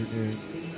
afternoon.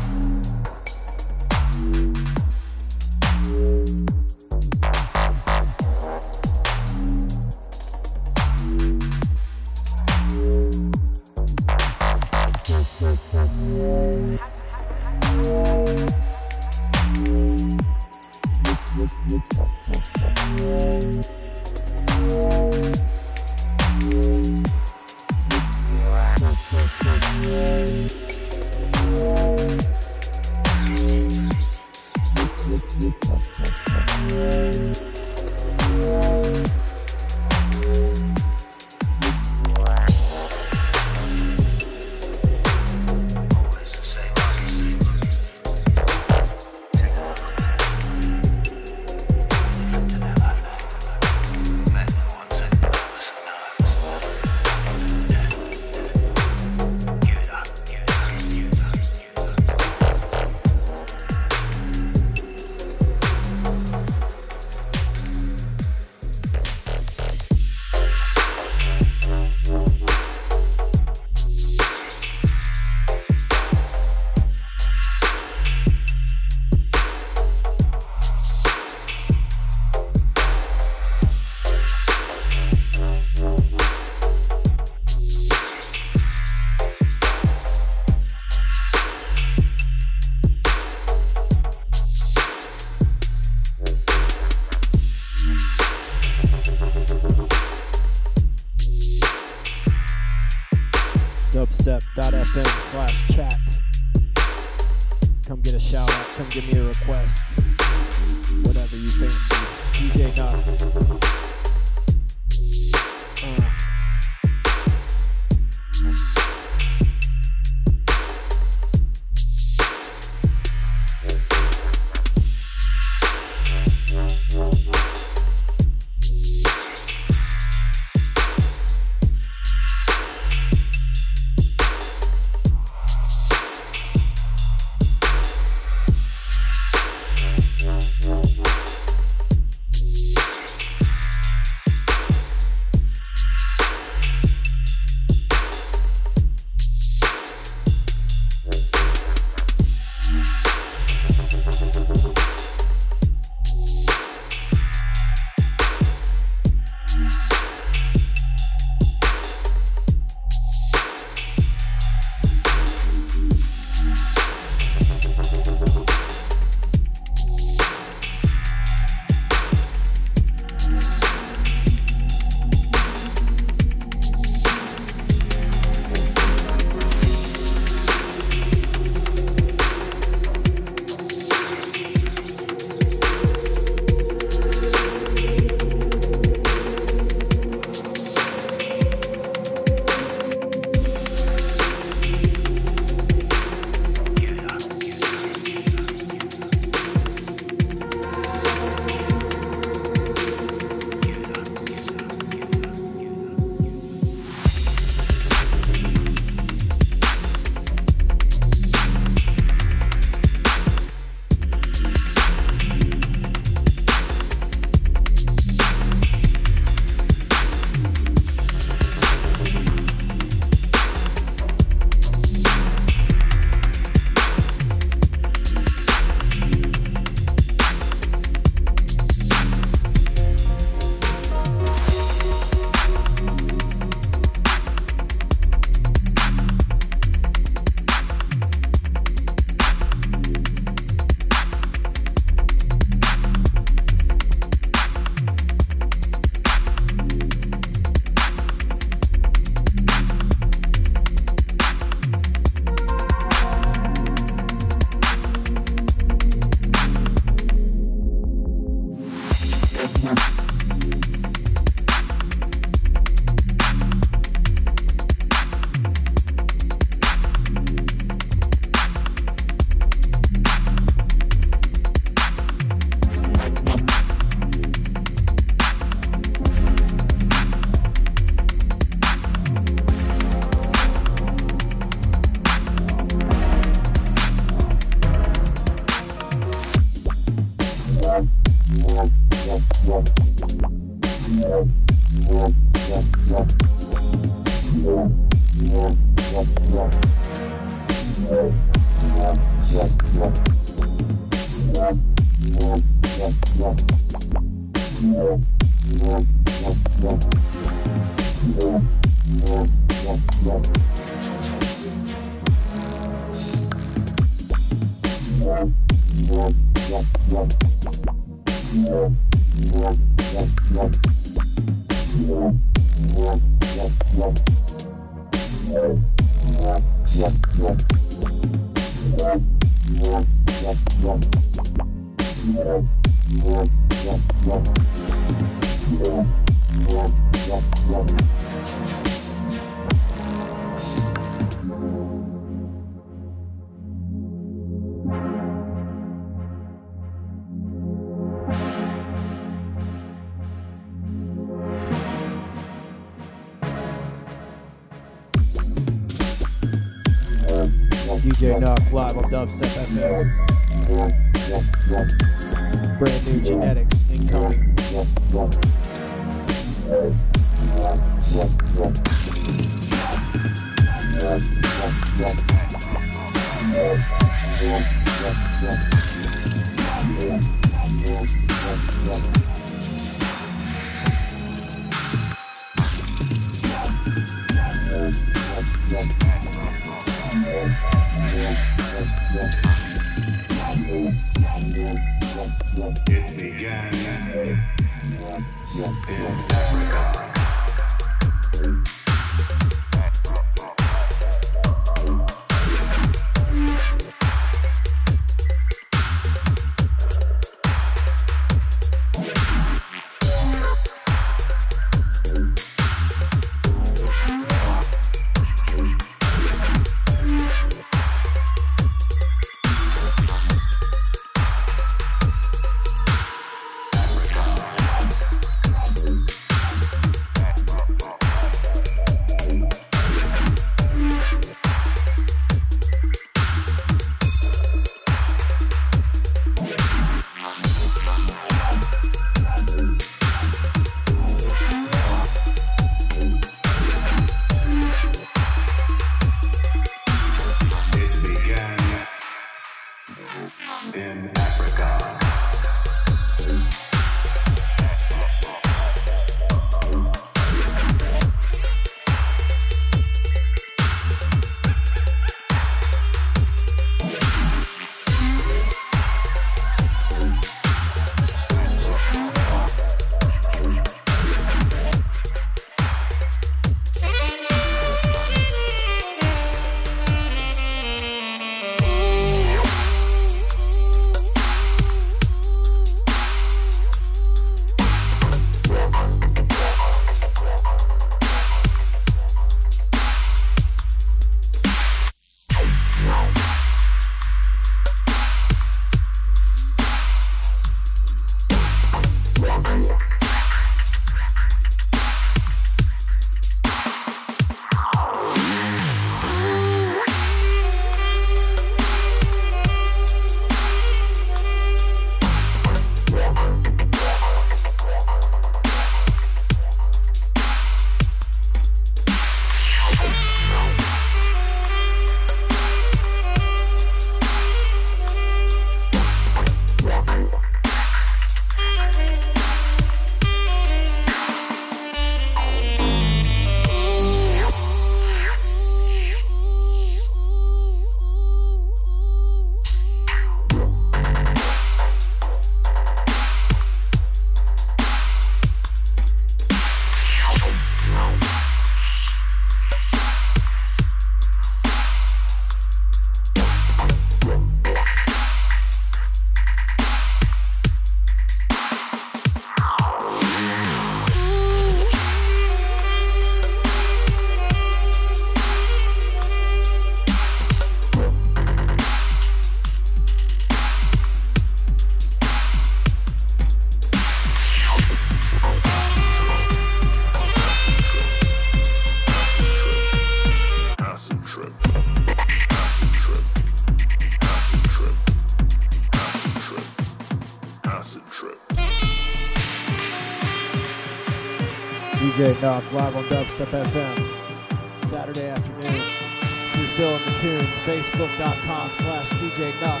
DJ Nuk live on Dubstep FM. Saturday afternoon. If you're feeling the tunes, facebook.com slash DJ Nuk.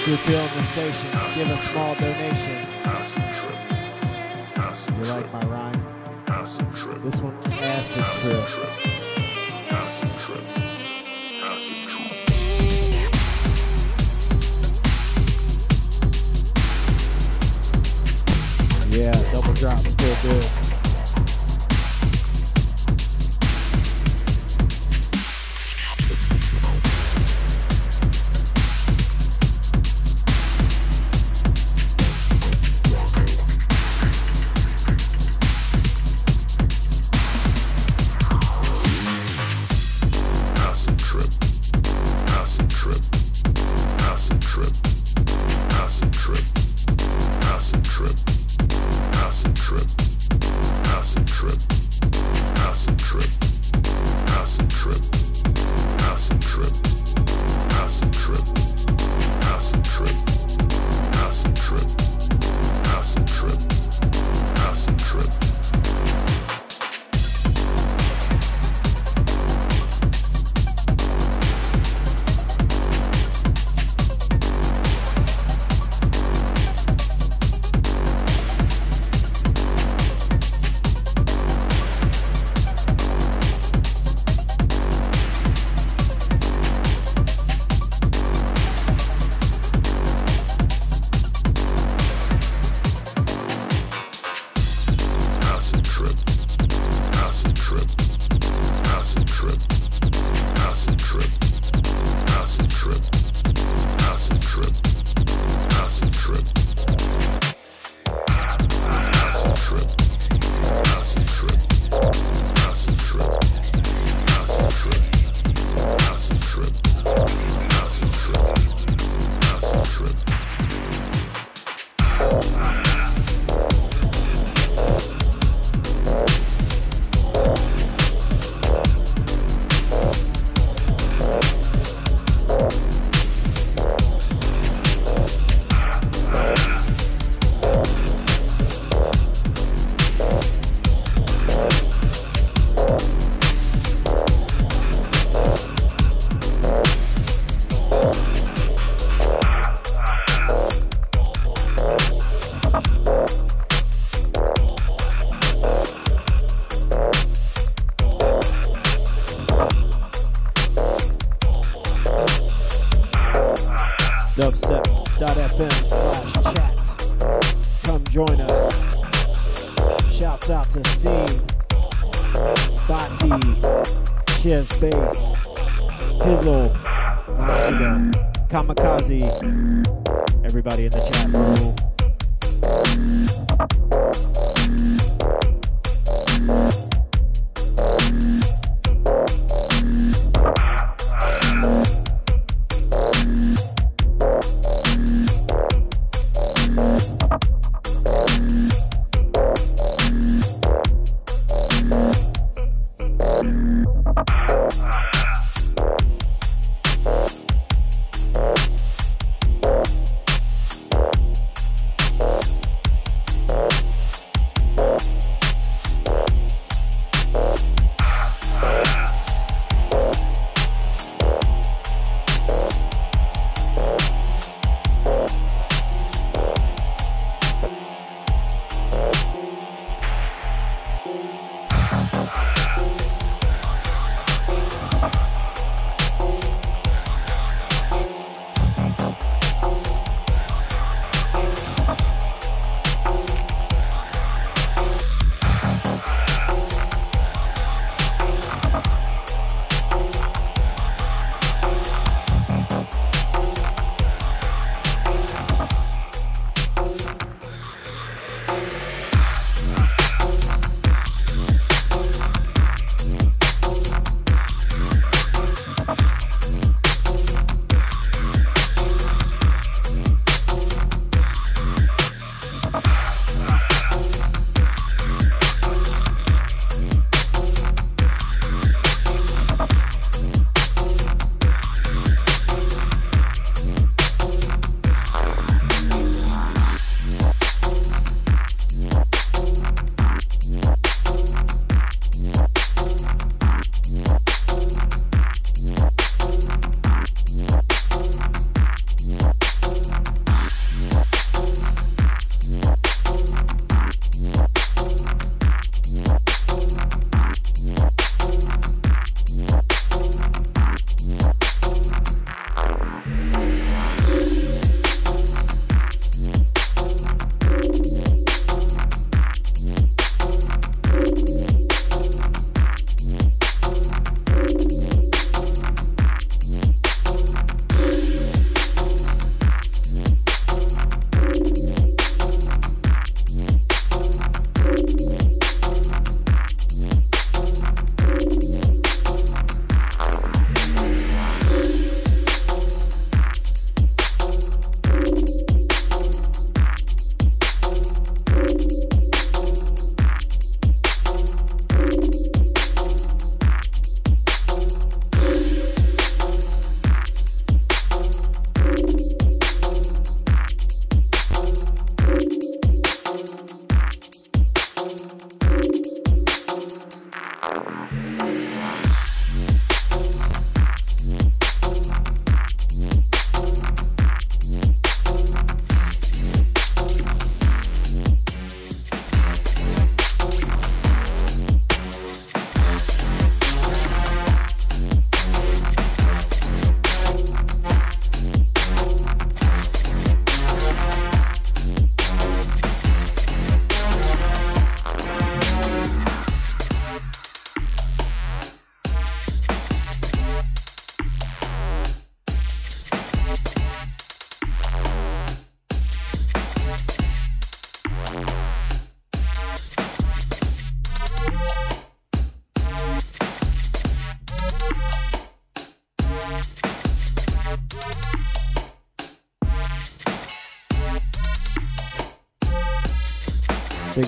If you're feeling the station, give a small donation. You like my rhyme? This one, acid trip. Acid trip. Acid trip. Good.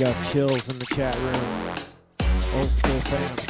Up chills in the chat room. Old school fam.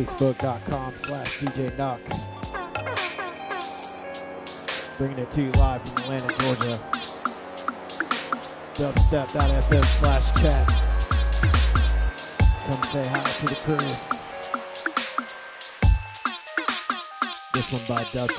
Facebook.com slash DJ. Bringing it to you live from Atlanta, Georgia. Dubstep.fm slash chat. Come say hi to the crew. This one by Dub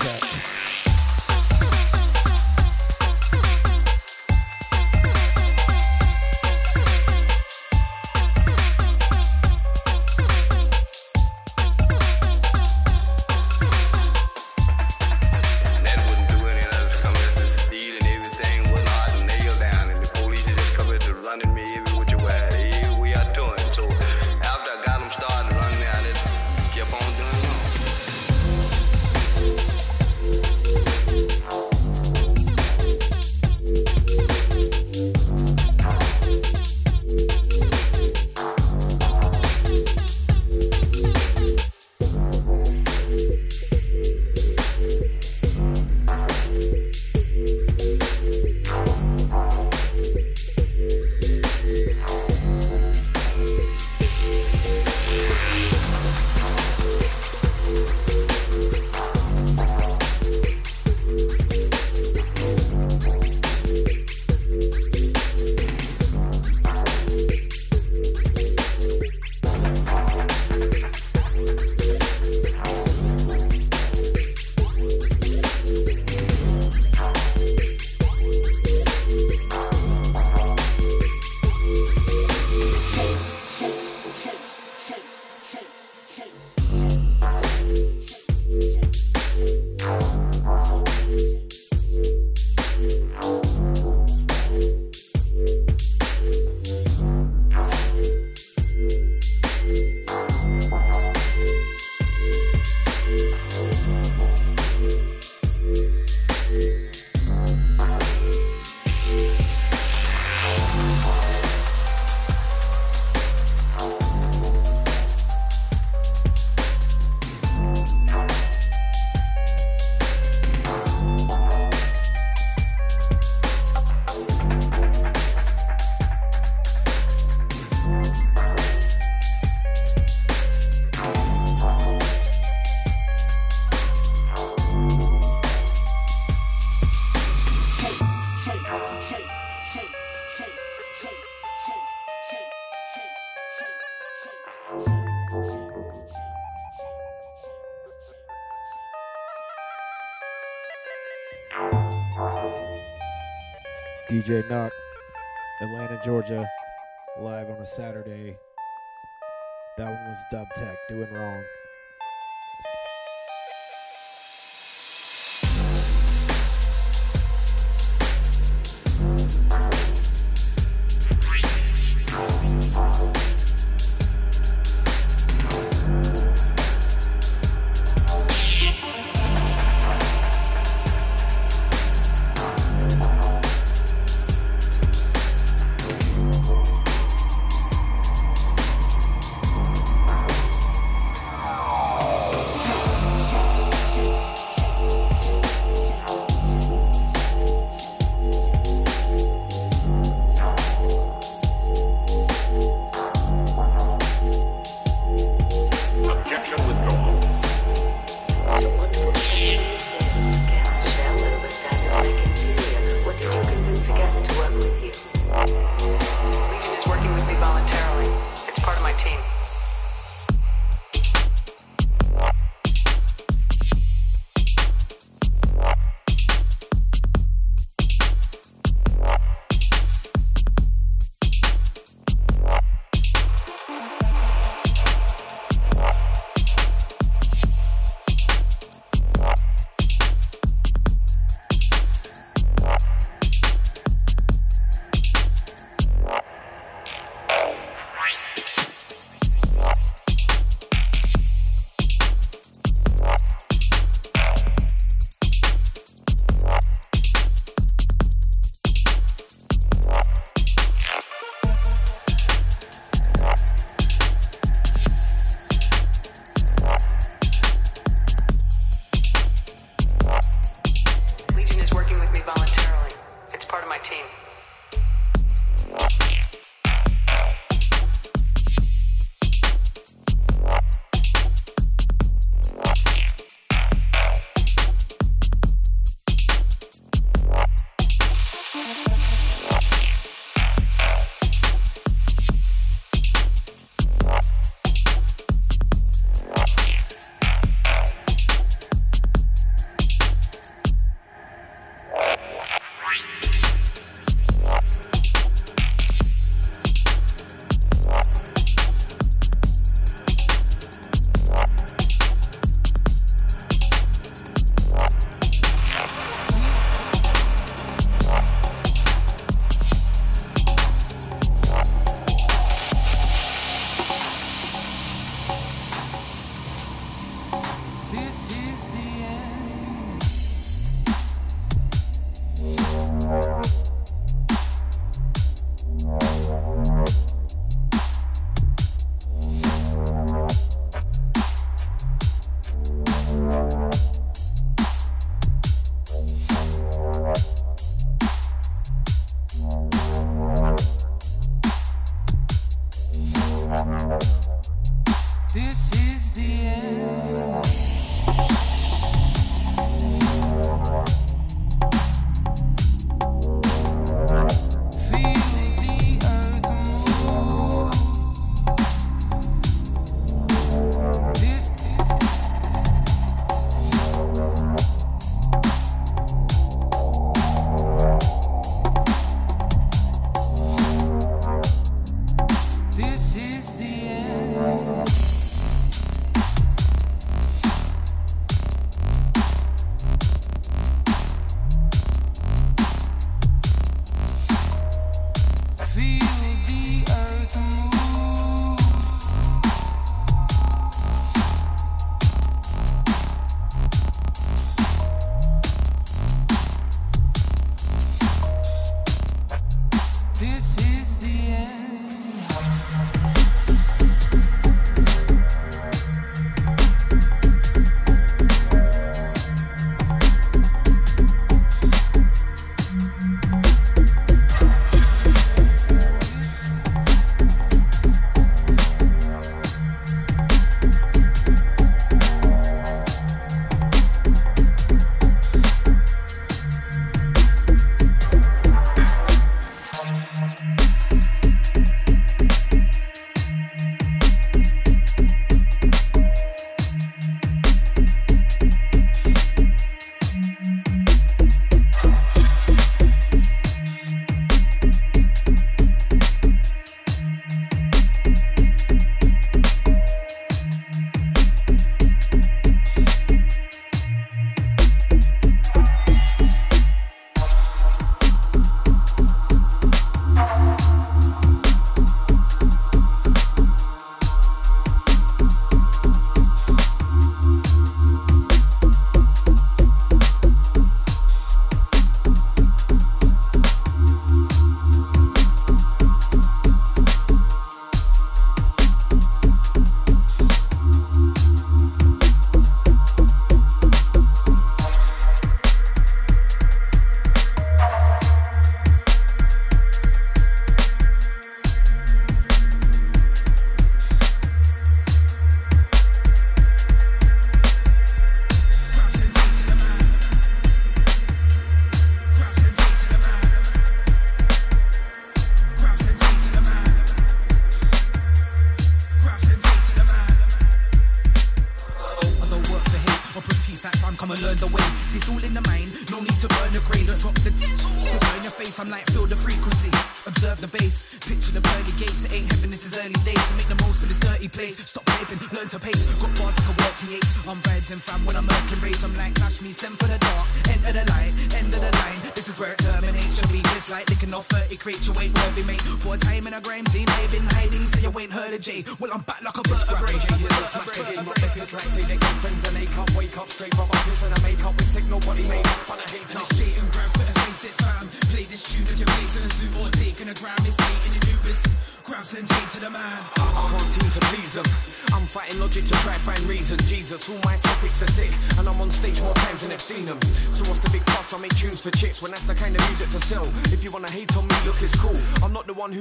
DJ Nuk, Atlanta, Georgia, live on a Saturday. That one was Dub Tech, doing wrong.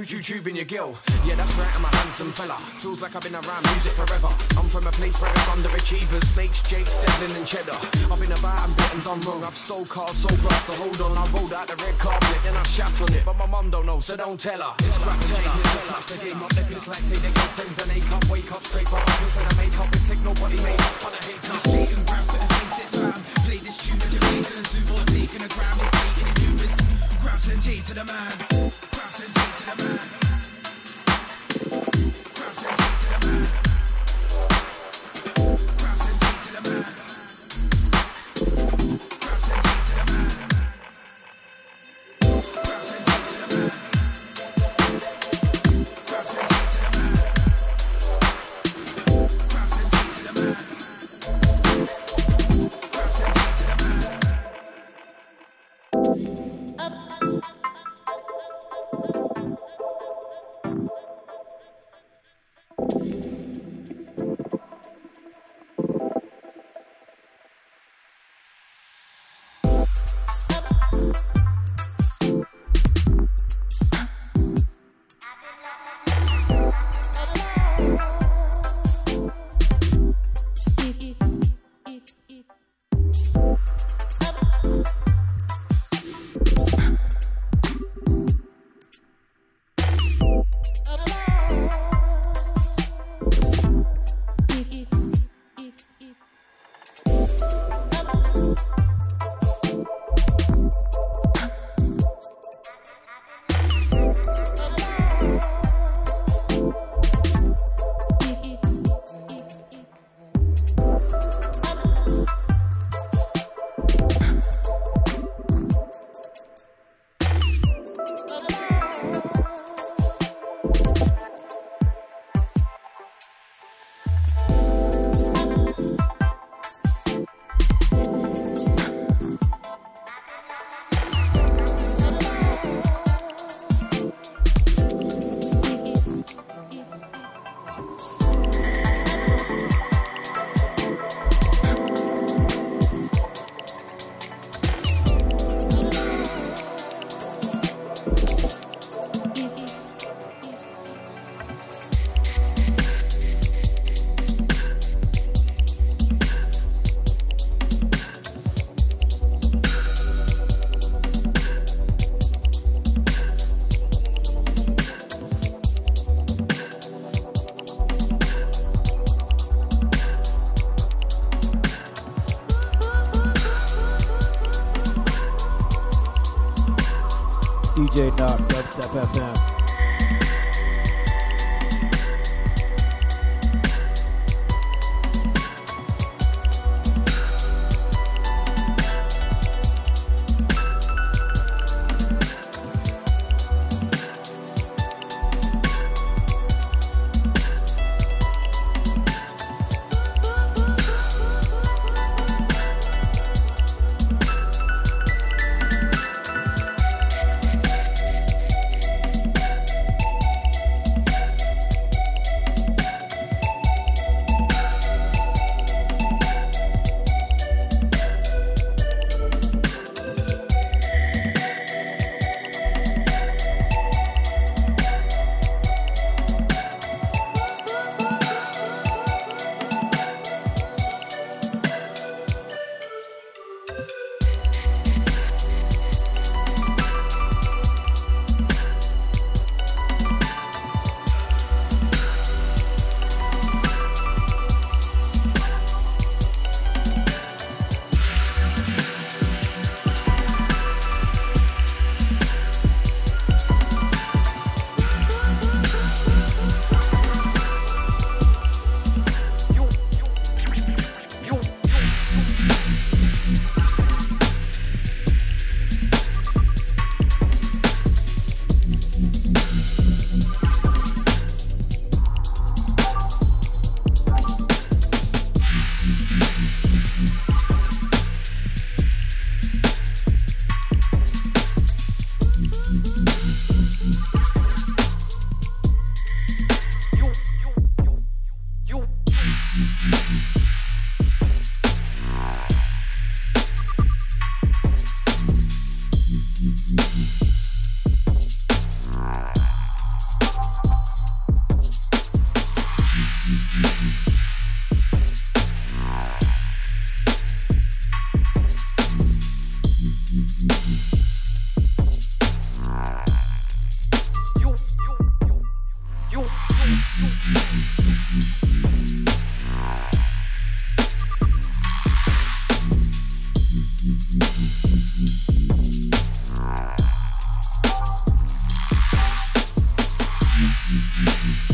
Who's you tubing your girl? Yeah, that's right, I'm a handsome fella. Feels like I've been around music forever. I'm from a place where it's underachievers, snakes, jakes, Devlin and cheddar. I've been about and bitten done wrong. I've stole cars, sold glass to hold on. I rolled out the red carpet, then I shat on it. But my mum don't know, so don't tell her. It's crap teller. Smash the game up, they piss like say they got friends and they can't wake up straight. But I make up makeup, it's sick, nobody made up. But I hate this street and grab for the face it fam. Play this tune at the reason, zoo or taking a gram, it's making a new Grabs and J to the man.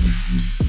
Mm-hmm.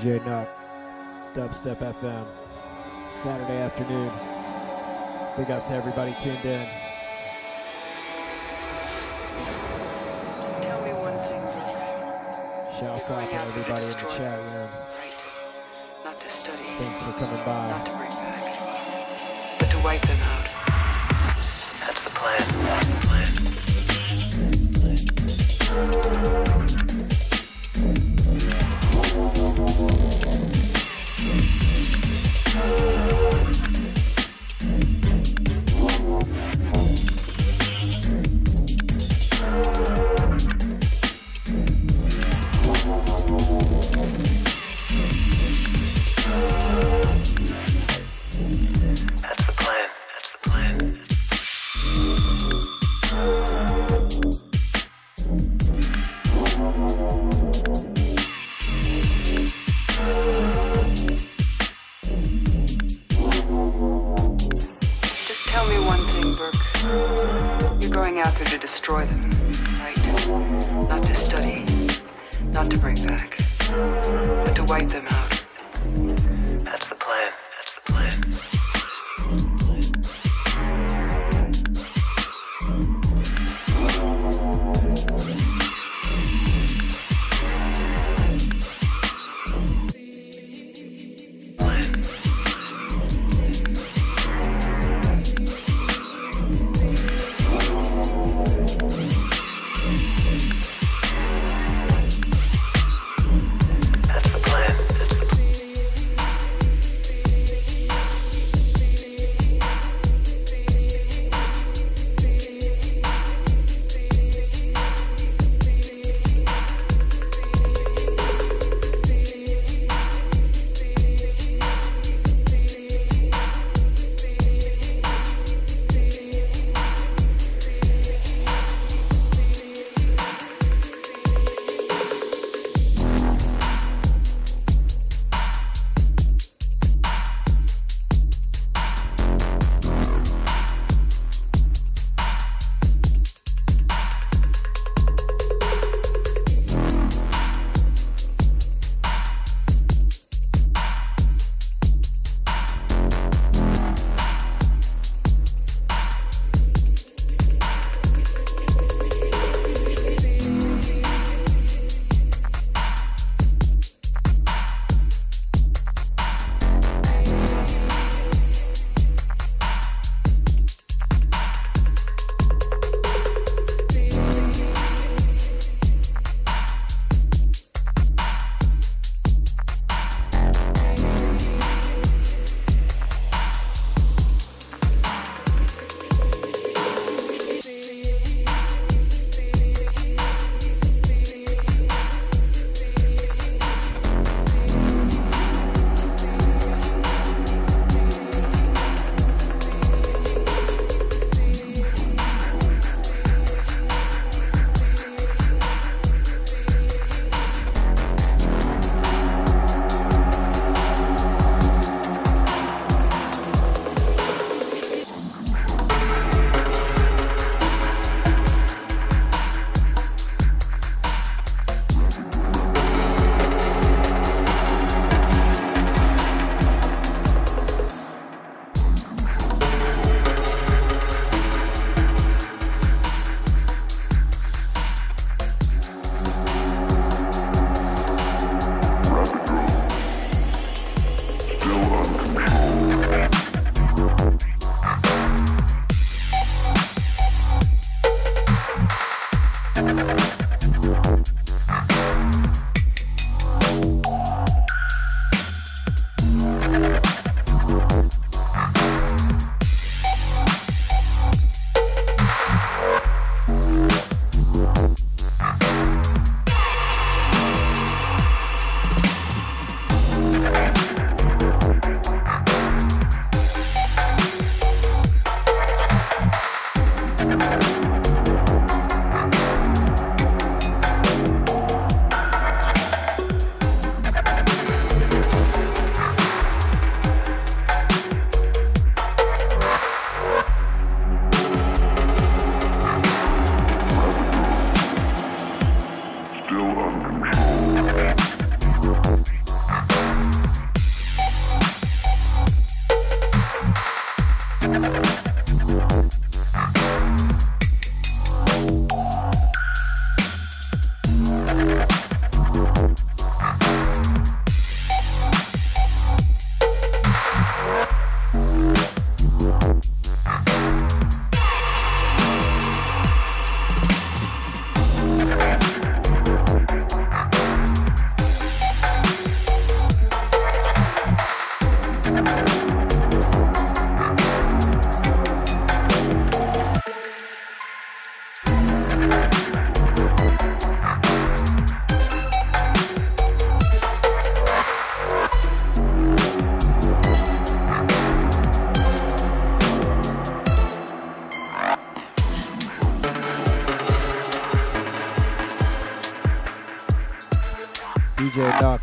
DJ Nuk, Dubstep FM, Saturday afternoon. Big up to everybody tuned in. Tell me one thing, Shouts out to everybody in the chat room. Right. Not to study. Thanks for coming Not by. to bring back. But to wipe them out.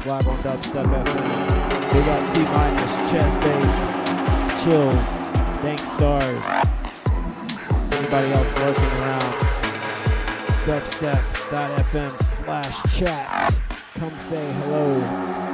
Live on Dubstep FM. Big up T minus, chest bass, chills, dank stars. Anybody else lurking around? Dubstep.fm slash chat. Come say hello.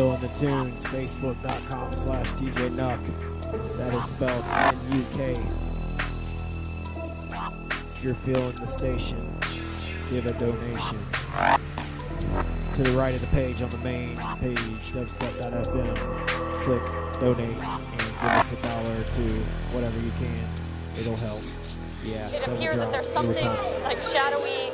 Feeling the tunes, facebook.com slash DJ Nuk. That is spelled N-U-K. If you're feeling the station, give a donation. To the right of the page on the main page, dubstep.fm, click donate and give us a dollar or two, whatever you can. It'll help. Yeah. It appears that there's something like shadowy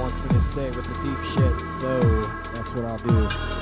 wants me to stay with the deep shit, so that's what I'll do.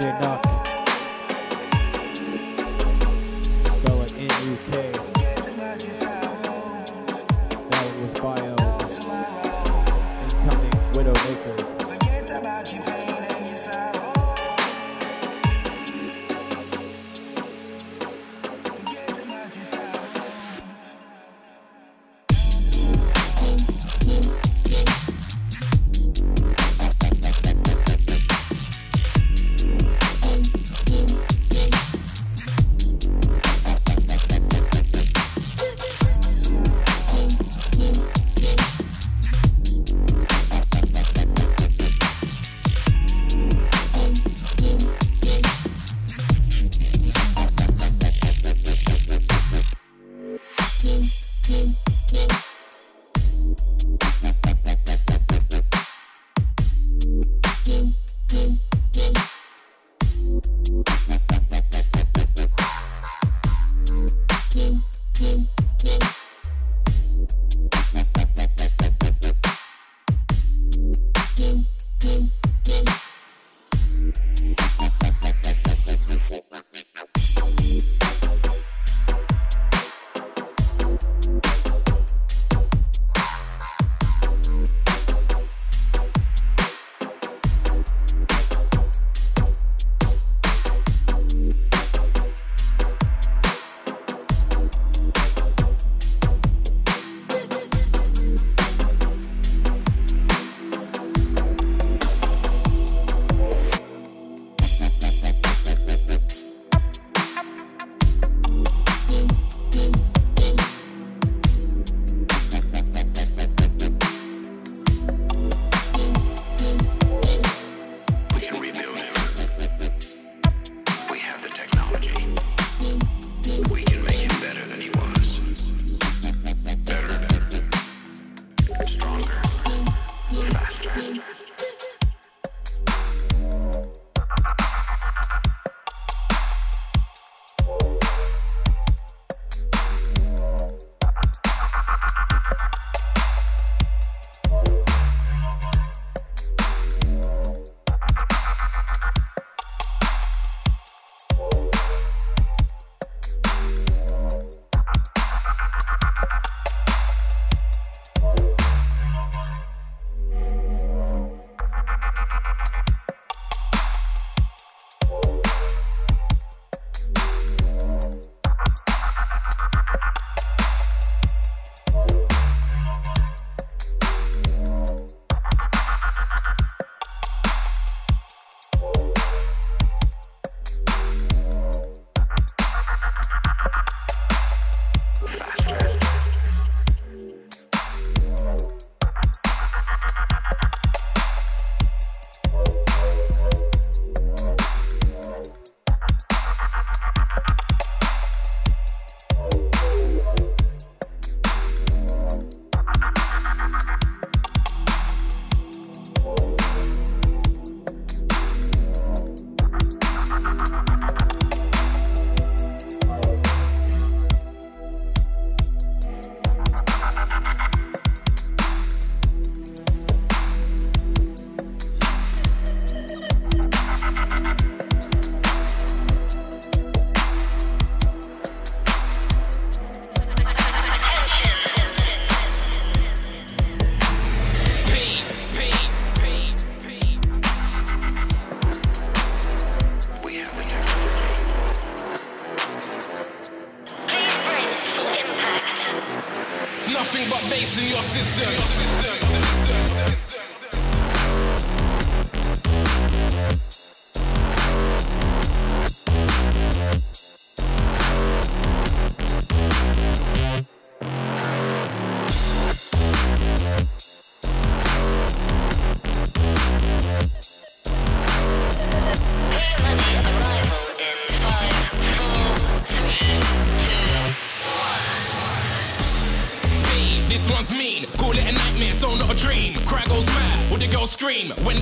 Facebook.com slash When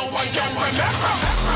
no one can remember.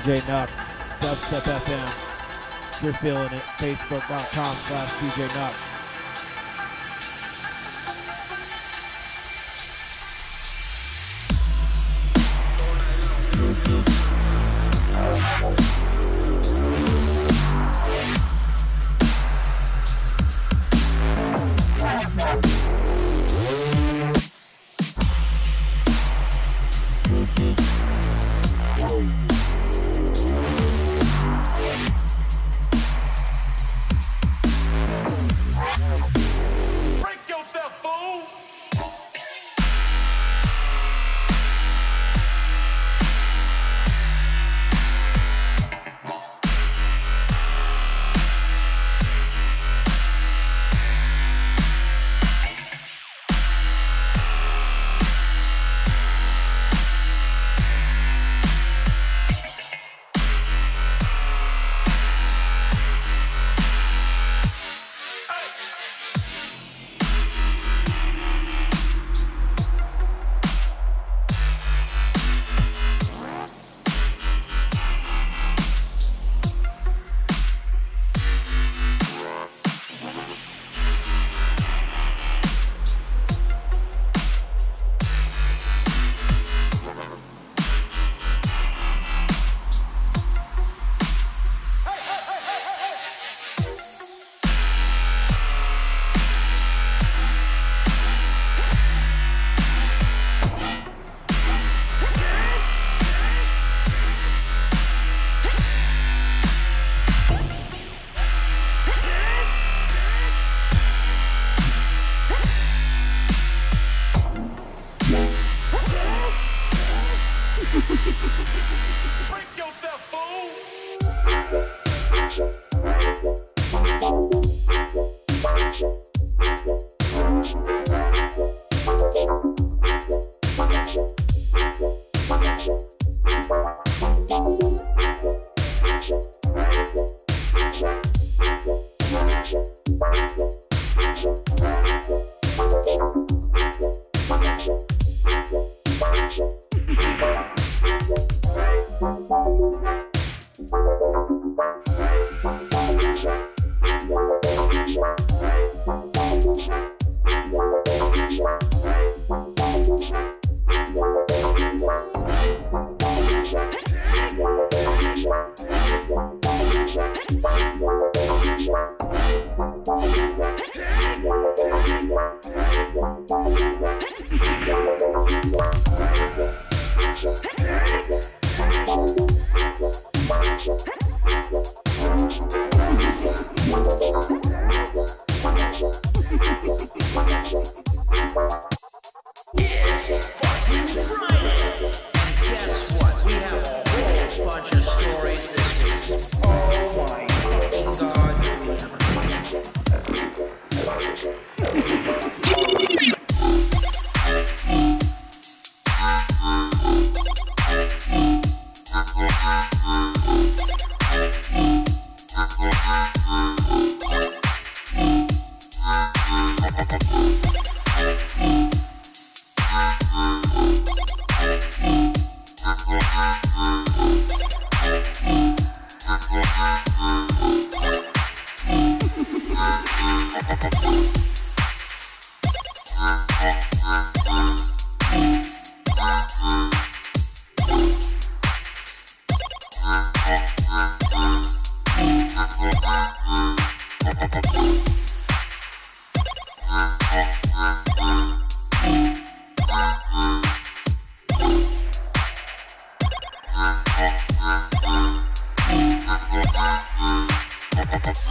DJ Nuk, Dubstep FM. If you're feeling it, facebook.com slash DJ Nuk. Thank you.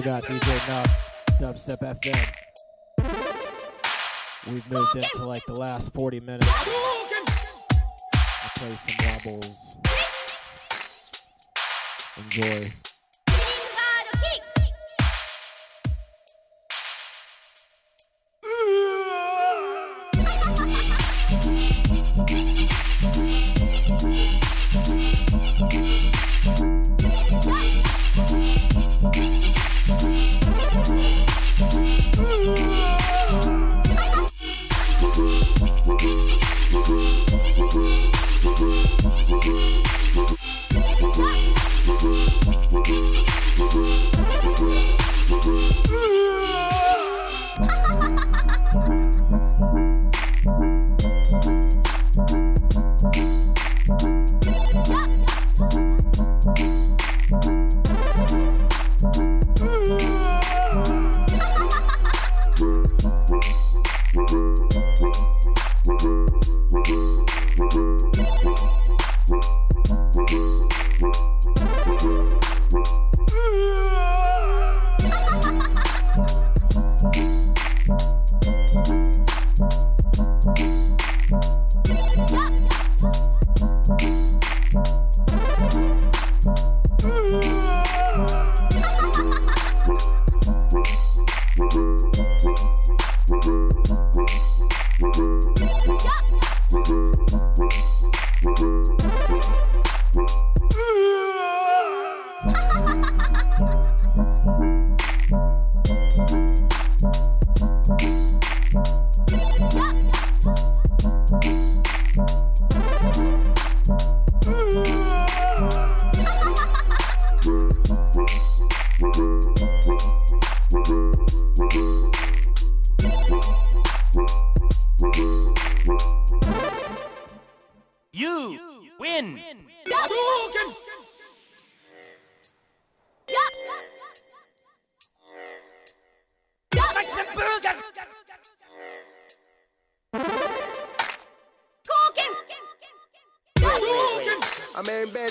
Still got DJ Nuk, Dubstep FM. We've moved into like the last 40 minutes. I'll play some wobbles. Enjoy.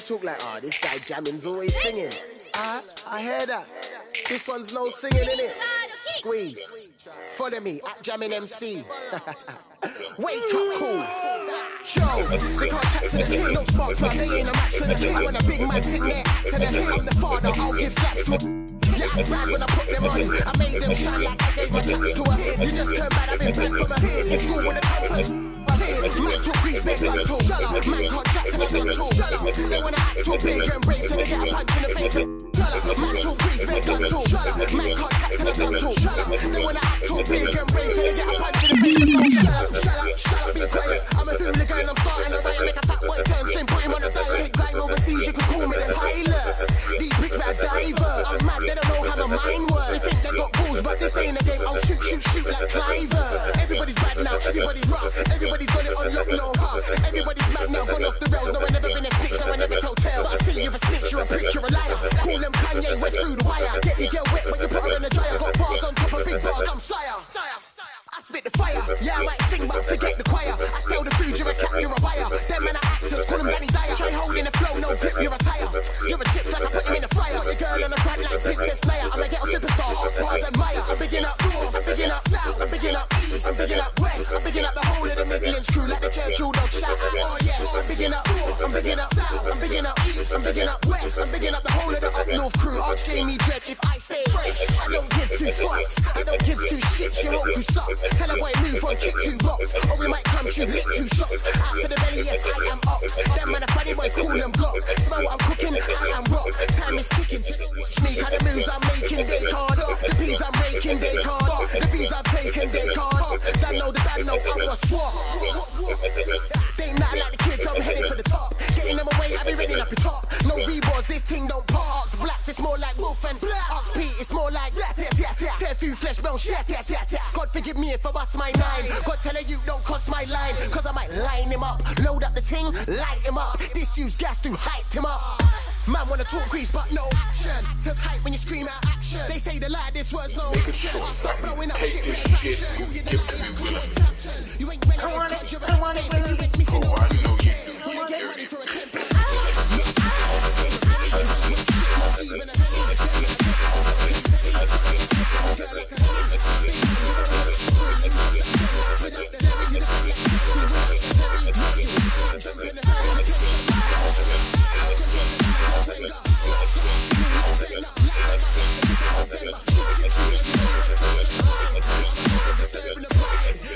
Talk like, oh, this guy jamming's always singing. I, I hear that. This one's no singing, innit? Squeeze. Follow me at Jamming MC. Wake up, cool. Yo, they can't chat to the king, no sparks, man. They ain't a match to the king. When a big man ting there, to the king, I'm the father. I'll give slaps to yeah, bad when I put them on. I made them shine like I gave my chance to a hit. You just turned bad, I've been bent from a head. In school with a compass. Man talk grease, big gun talk. Shut up, man can't chat to the gun. Shut up, they wanna act too big and brave till they get a punch in the face. Shut up, man talk grease, big gun talk. Shut up, man can't chat to the gun. Shut up, they wanna act too big and brave till they get a punch in the face. Shut up, shut up, shut up, be quiet. I'm a hooligan, I'm starting a riot, make a fat boy turn slim, put him on a diet. Take grind overseas, you can call me the pilot. These bricks bad diver. I'm mad, they don't know how the mind works. They think they got balls, but this ain't a game. I'll shoot, shoot, shoot like Cliver. Everybody's bad everybody's rough. Everybody's got it on lock, no huff. Everybody's mad now, gone off the rails. No, I never been a snitch, no, I never told tales. But I see you're a snitch, you're a prick, you're a liar. Call them Kanye West through the wire. Get your girl wet when you put her in the dryer. Got bars on top of big bars, I'm sire. I spit the fire. Yeah, I might sing, but forget the choir. I up bigging up the whole of the Midlands crew like the Churchill dog shout out. Oh yes, I'm bigging up North, I'm bigging up South, I'm bigging up East, I'm bigging up West, I'm bigging up the whole of the up North crew. Ask Jamie Dread if I stay fresh. I don't give two fucks, I don't give two shits. Your whole crew sucks. Tell a boy move on, kick two blocks, or we might come to lick two shots. After the belly, yes I am ox. Them man, the funny boys call them glock. Smell what I'm cooking, I am rock. Time is ticking, so don't watch me. How the moves I'm making, they can't. The peas I'm making, they can't. The peas I'm taking, they can't. That know, the dad know, I'm a swap. They not like the kids, I'm heading for the top. Getting them away, I be ready up the top. No V-bars, this thing don't pop. Ox blacks, it's more like wolf and black. Ox Pete, it's more like black, yeah, yeah, yeah. Tear few flesh bone, shit, yeah, yeah, yeah. God forgive me if I bust my nine. God tell her you don't cross my line, cause I might line him up. Load up the ting, light him up. This use gas to hype him up. Man wanna talk crease, but no action. Just hype when you scream out action. They say the lie, this was no action. Stop blowing up shit with action. Who you the liar? You ain't Samson. You ain't ready. I want it. I want it. You ain't. I know you do. Wanna get ready for a temper. Even a penny, a penny, a penny, Staring the blind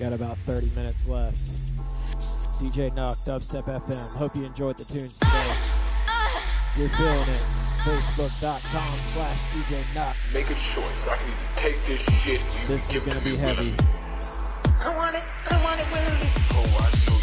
Got about 30 minutes left. DJ Nuk, Dubstep FM. Hope you enjoyed the tunes today. You're feeling it. Facebook.com slash DJ Nuk. Make a choice. I can take this shit. you This is gonna be heavy. willingly. I want it. I want it willingly. Oh, I know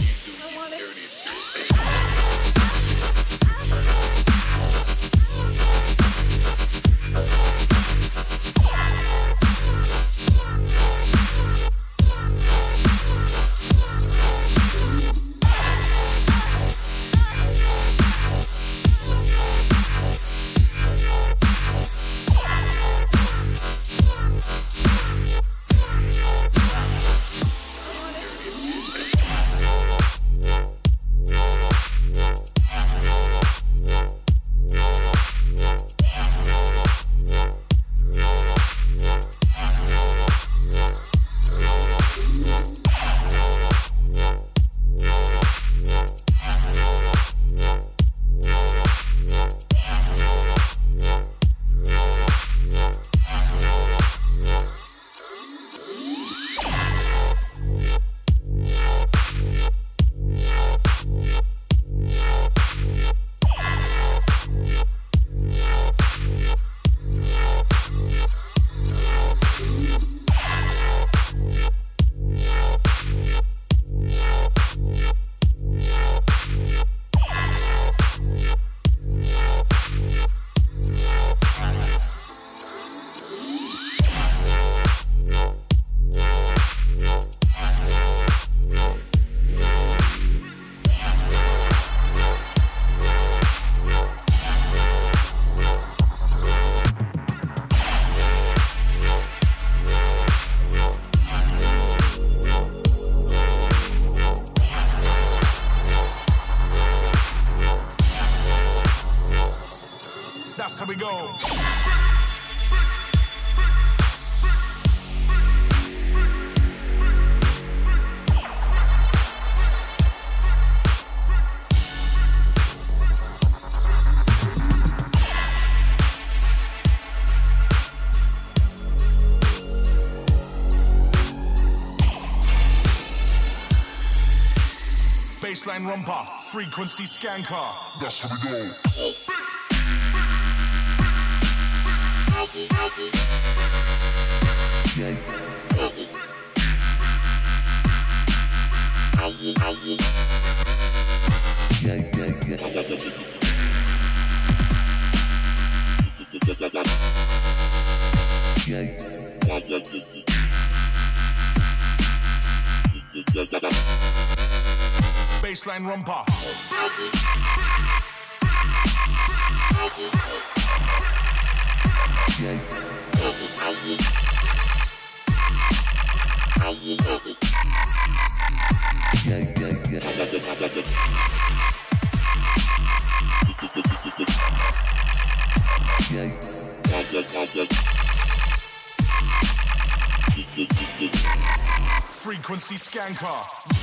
we go. Baseline rumper, frequency scanker. That's how we go. Frequency scanker.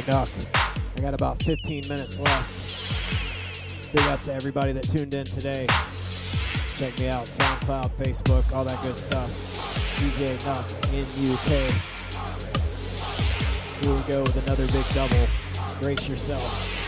DJ Nuk. I got about 15 minutes left. Big up to everybody that tuned in today. Check me out, SoundCloud, Facebook, all that good stuff. DJ Nuk in UK. Here we go with another big double. Brace yourself.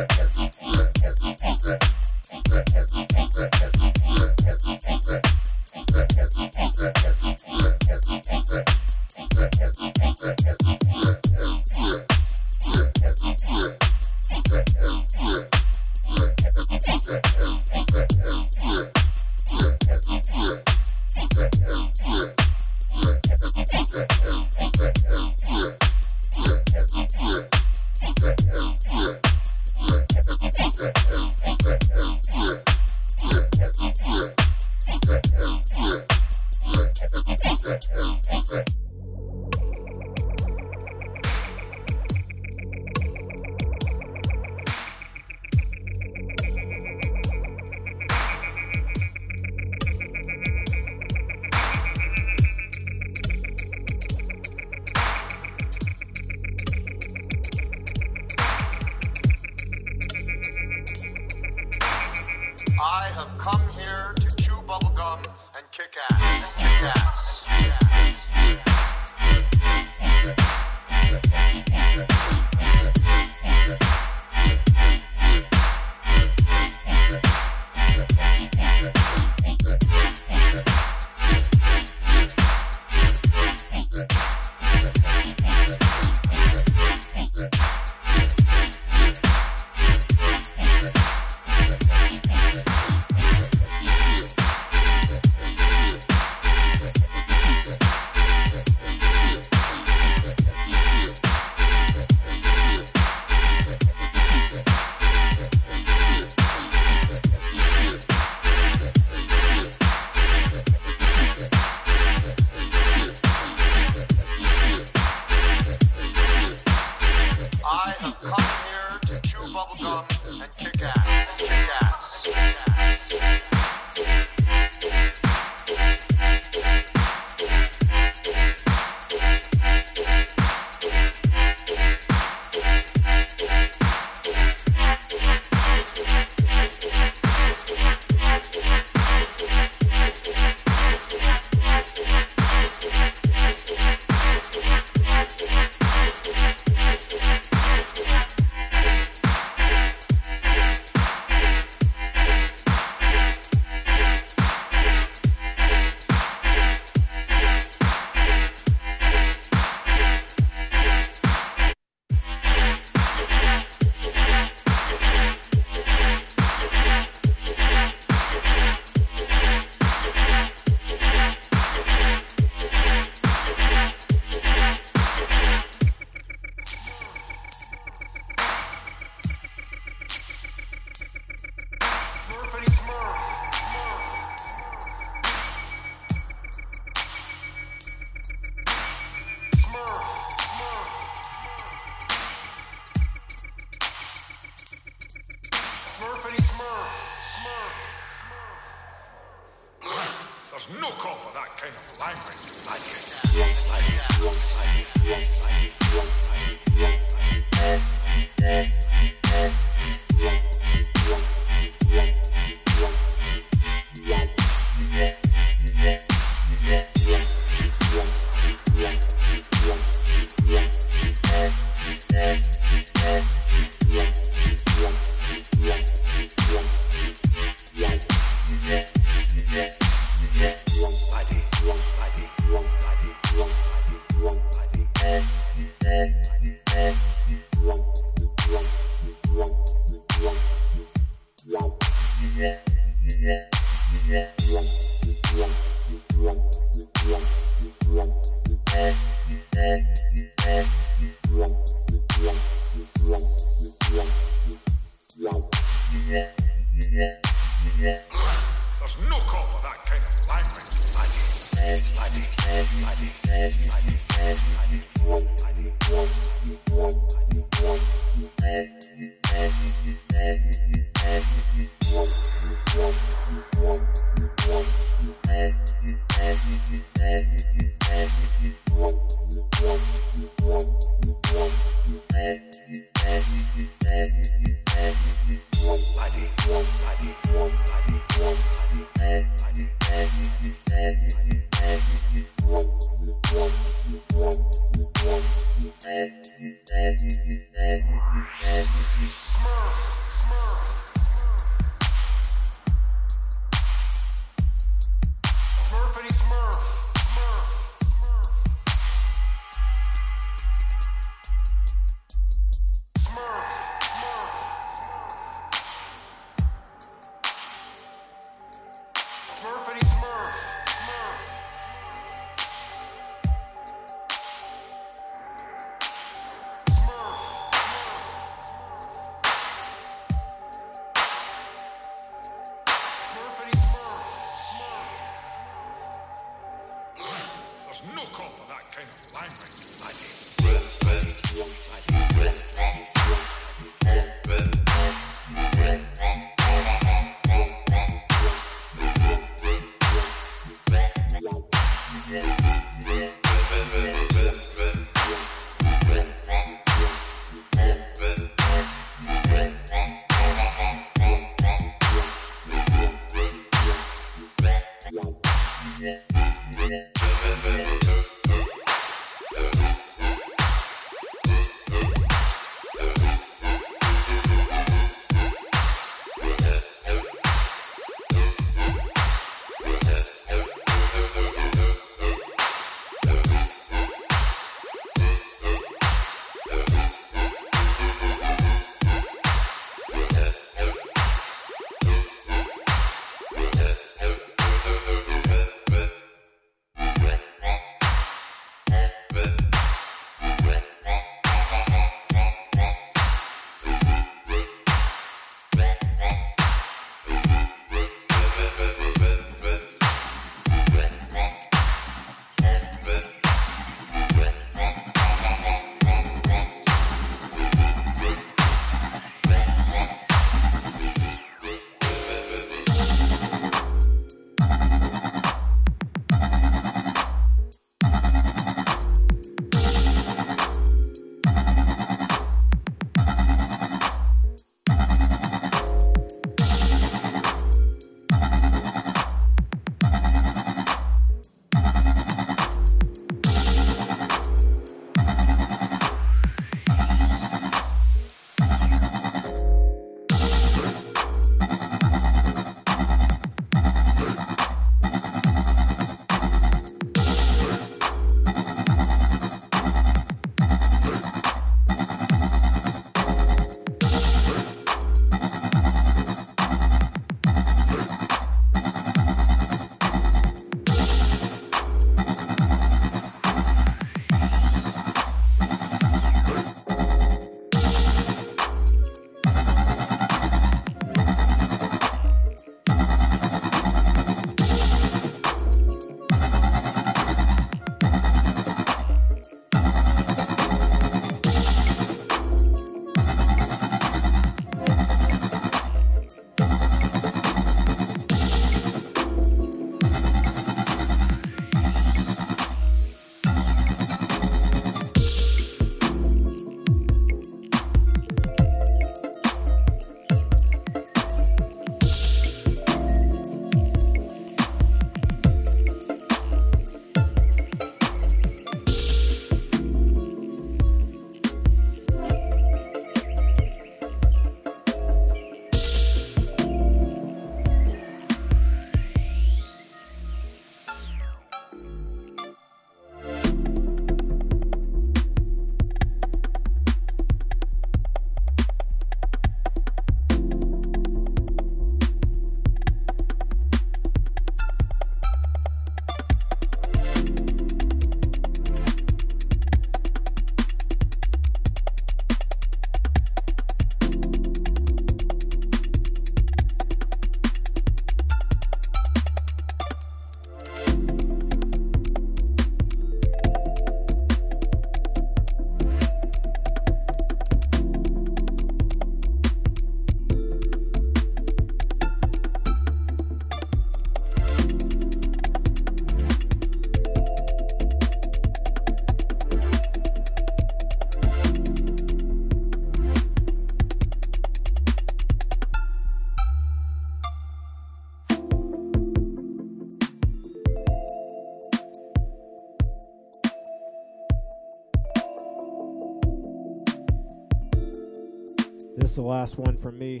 Last one from me.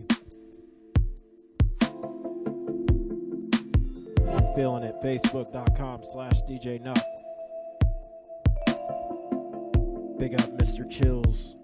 I'm feeling it. Facebook.com slash DJ Nuk. Big up Mr. Chills.